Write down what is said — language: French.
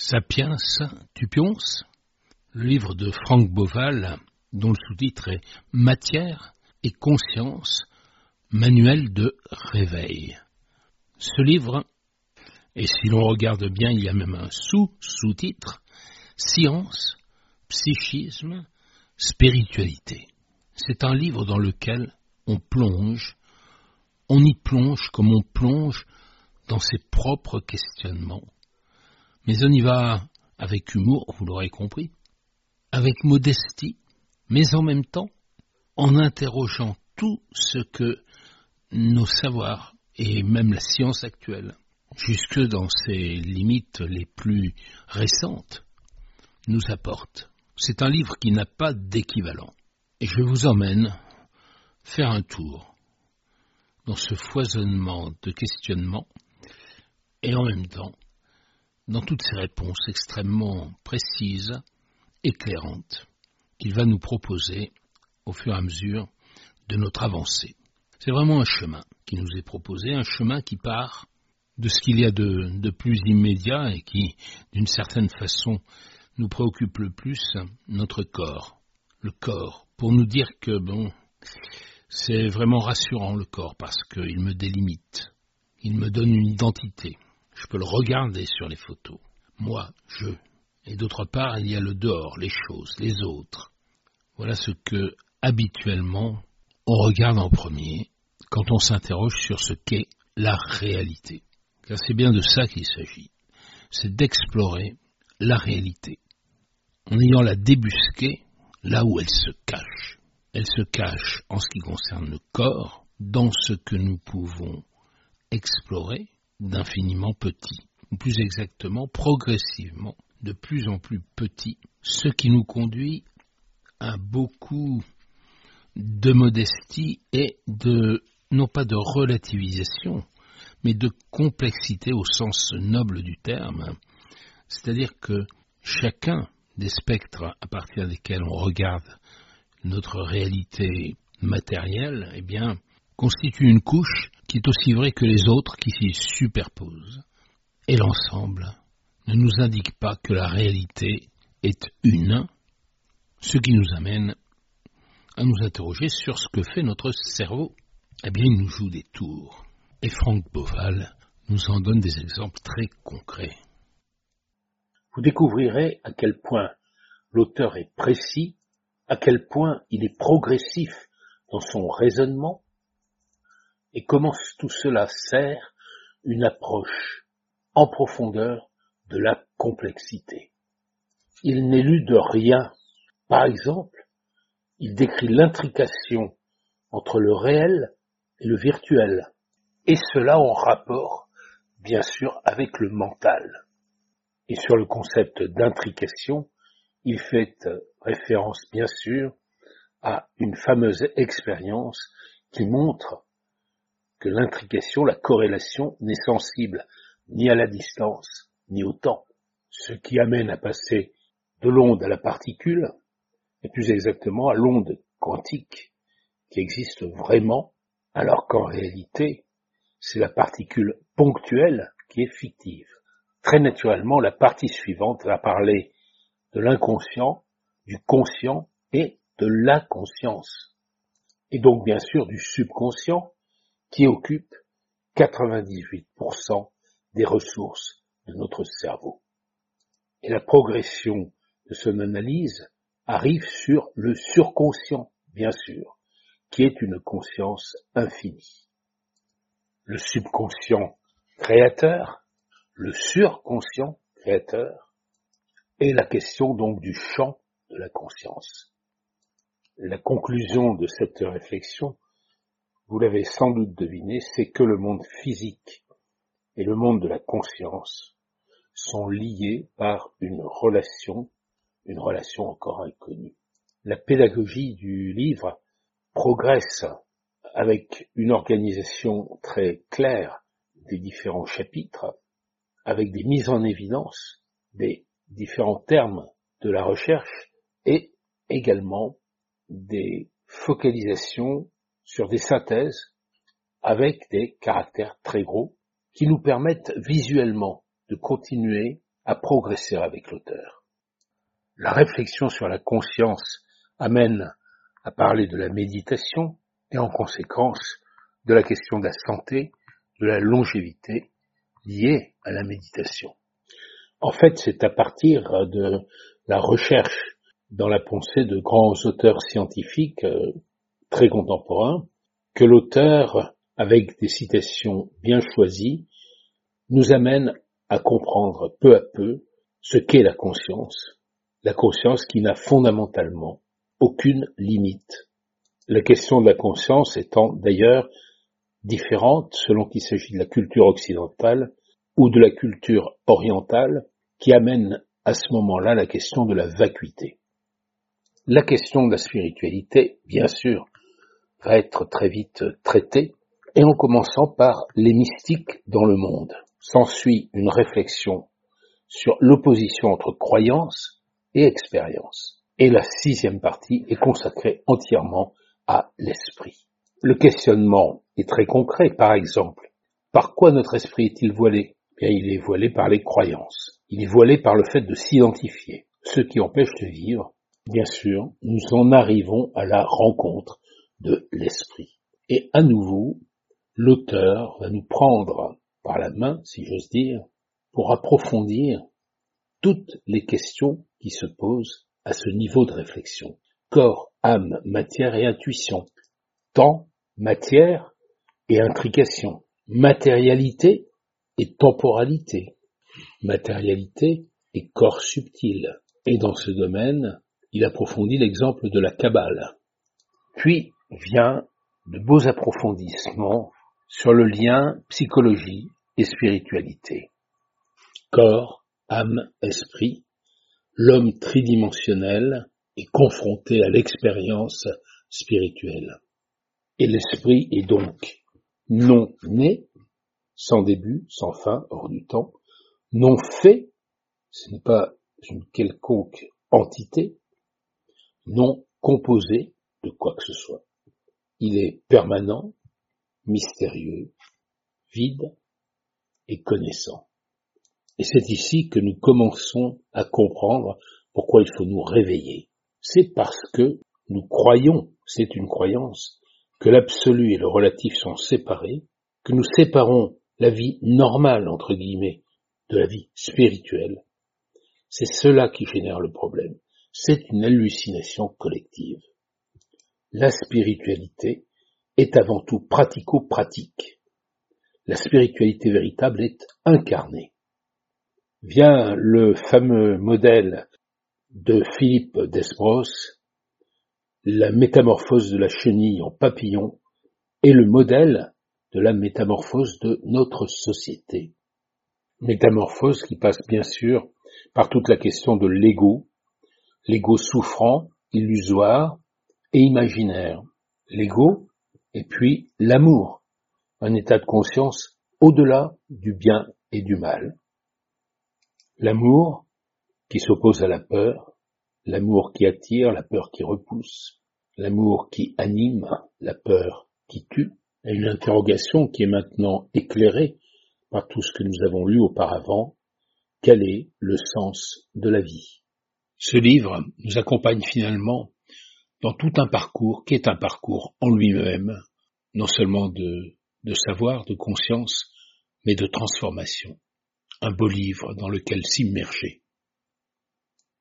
Sapiens Tupions, le livre de Franck Boval, dont le sous-titre est Matière et conscience, manuel de réveil. Ce livre, et si l'on regarde bien, il y a même un sous-sous-titre, Science, psychisme, spiritualité. C'est un livre dans lequel on plonge, on y plonge comme on plonge dans ses propres questionnements. Mais on y va avec humour, vous l'aurez compris, avec modestie, mais en même temps en interrogeant tout ce que nos savoirs et même la science actuelle, jusque dans ses limites les plus récentes, nous apportent. C'est un livre qui n'a pas d'équivalent. Et je vous emmène faire un tour dans ce foisonnement de questionnements et en même temps dans toutes ces réponses extrêmement précises, éclairantes, qu'il va nous proposer au fur et à mesure de notre avancée. C'est vraiment un chemin qui nous est proposé, un chemin qui part de ce qu'il y a de, de plus immédiat et qui, d'une certaine façon, nous préoccupe le plus, notre corps. Le corps, pour nous dire que, bon, c'est vraiment rassurant le corps parce qu'il me délimite. Il me donne une identité. Je peux le regarder sur les photos. Moi, je. Et d'autre part, il y a le dehors, les choses, les autres. Voilà ce que, habituellement, on regarde en premier quand on s'interroge sur ce qu'est la réalité. Car c'est bien de ça qu'il s'agit. C'est d'explorer la réalité. En ayant la débusquer là où elle se cache. Elle se cache en ce qui concerne le corps, dans ce que nous pouvons explorer d'infiniment petit, ou plus exactement progressivement de plus en plus petit, ce qui nous conduit à beaucoup de modestie et de, non pas de relativisation, mais de complexité au sens noble du terme. C'est-à-dire que chacun des spectres à partir desquels on regarde notre réalité matérielle, eh bien, constitue une couche qui est aussi vraie que les autres qui s'y superposent. Et l'ensemble ne nous indique pas que la réalité est une, ce qui nous amène à nous interroger sur ce que fait notre cerveau. Eh bien, il nous joue des tours. Et Franck Boval nous en donne des exemples très concrets. Vous découvrirez à quel point l'auteur est précis à quel point il est progressif dans son raisonnement et comment tout cela sert une approche en profondeur de la complexité. Il n'élude rien. Par exemple, il décrit l'intrication entre le réel et le virtuel, et cela en rapport, bien sûr, avec le mental. Et sur le concept d'intrication, il fait référence bien sûr à une fameuse expérience qui montre que l'intrication, la corrélation n'est sensible ni à la distance ni au temps, ce qui amène à passer de l'onde à la particule, et plus exactement à l'onde quantique, qui existe vraiment, alors qu'en réalité, c'est la particule ponctuelle qui est fictive. Très naturellement, la partie suivante va parler de l'inconscient du conscient et de la conscience. Et donc bien sûr du subconscient qui occupe 98% des ressources de notre cerveau. Et la progression de son analyse arrive sur le surconscient, bien sûr, qui est une conscience infinie. Le subconscient créateur, le surconscient créateur, et la question donc du champ de la conscience. La conclusion de cette réflexion, vous l'avez sans doute deviné, c'est que le monde physique et le monde de la conscience sont liés par une relation, une relation encore inconnue. La pédagogie du livre progresse avec une organisation très claire des différents chapitres, avec des mises en évidence des différents termes de la recherche et également des focalisations sur des synthèses avec des caractères très gros qui nous permettent visuellement de continuer à progresser avec l'auteur. La réflexion sur la conscience amène à parler de la méditation et en conséquence de la question de la santé, de la longévité liée à la méditation. En fait, c'est à partir de la recherche dans la pensée de grands auteurs scientifiques euh, très contemporains que l'auteur, avec des citations bien choisies, nous amène à comprendre peu à peu ce qu'est la conscience, la conscience qui n'a fondamentalement aucune limite. La question de la conscience étant d'ailleurs différente selon qu'il s'agit de la culture occidentale ou de la culture orientale qui amène à ce moment-là la question de la vacuité. La question de la spiritualité, bien sûr, va être très vite traitée, et en commençant par les mystiques dans le monde. S'ensuit une réflexion sur l'opposition entre croyance et expérience. Et la sixième partie est consacrée entièrement à l'esprit. Le questionnement est très concret, par exemple. Par quoi notre esprit est-il voilé? Bien, il est voilé par les croyances. Il est voilé par le fait de s'identifier, ce qui empêche de vivre. Bien sûr, nous en arrivons à la rencontre de l'esprit. Et à nouveau, l'auteur va nous prendre par la main, si j'ose dire, pour approfondir toutes les questions qui se posent à ce niveau de réflexion. Corps, âme, matière et intuition. Temps, matière et intrication. Matérialité et temporalité. Matérialité et corps subtil. Et dans ce domaine, il approfondit l'exemple de la Kabbale. Puis vient de beaux approfondissements sur le lien psychologie et spiritualité. Corps, âme, esprit, l'homme tridimensionnel est confronté à l'expérience spirituelle. Et l'esprit est donc non né, sans début, sans fin, hors du temps, non fait, ce n'est pas une quelconque entité, non composé de quoi que ce soit. Il est permanent, mystérieux, vide et connaissant. Et c'est ici que nous commençons à comprendre pourquoi il faut nous réveiller. C'est parce que nous croyons, c'est une croyance, que l'absolu et le relatif sont séparés, que nous séparons la vie normale, entre guillemets, de la vie spirituelle. C'est cela qui génère le problème. C'est une hallucination collective. La spiritualité est avant tout pratico-pratique. La spiritualité véritable est incarnée. Vient le fameux modèle de Philippe Desbros, la métamorphose de la chenille en papillon, est le modèle de la métamorphose de notre société. Métamorphose qui passe bien sûr par toute la question de l'ego, l'ego souffrant, illusoire et imaginaire. L'ego, et puis l'amour, un état de conscience au-delà du bien et du mal. L'amour qui s'oppose à la peur, l'amour qui attire, la peur qui repousse, l'amour qui anime, la peur qui tue, et une interrogation qui est maintenant éclairée par tout ce que nous avons lu auparavant, quel est le sens de la vie? Ce livre nous accompagne finalement dans tout un parcours qui est un parcours en lui-même, non seulement de, savoir, de conscience, mais de transformation. Un beau livre dans lequel s'immerger.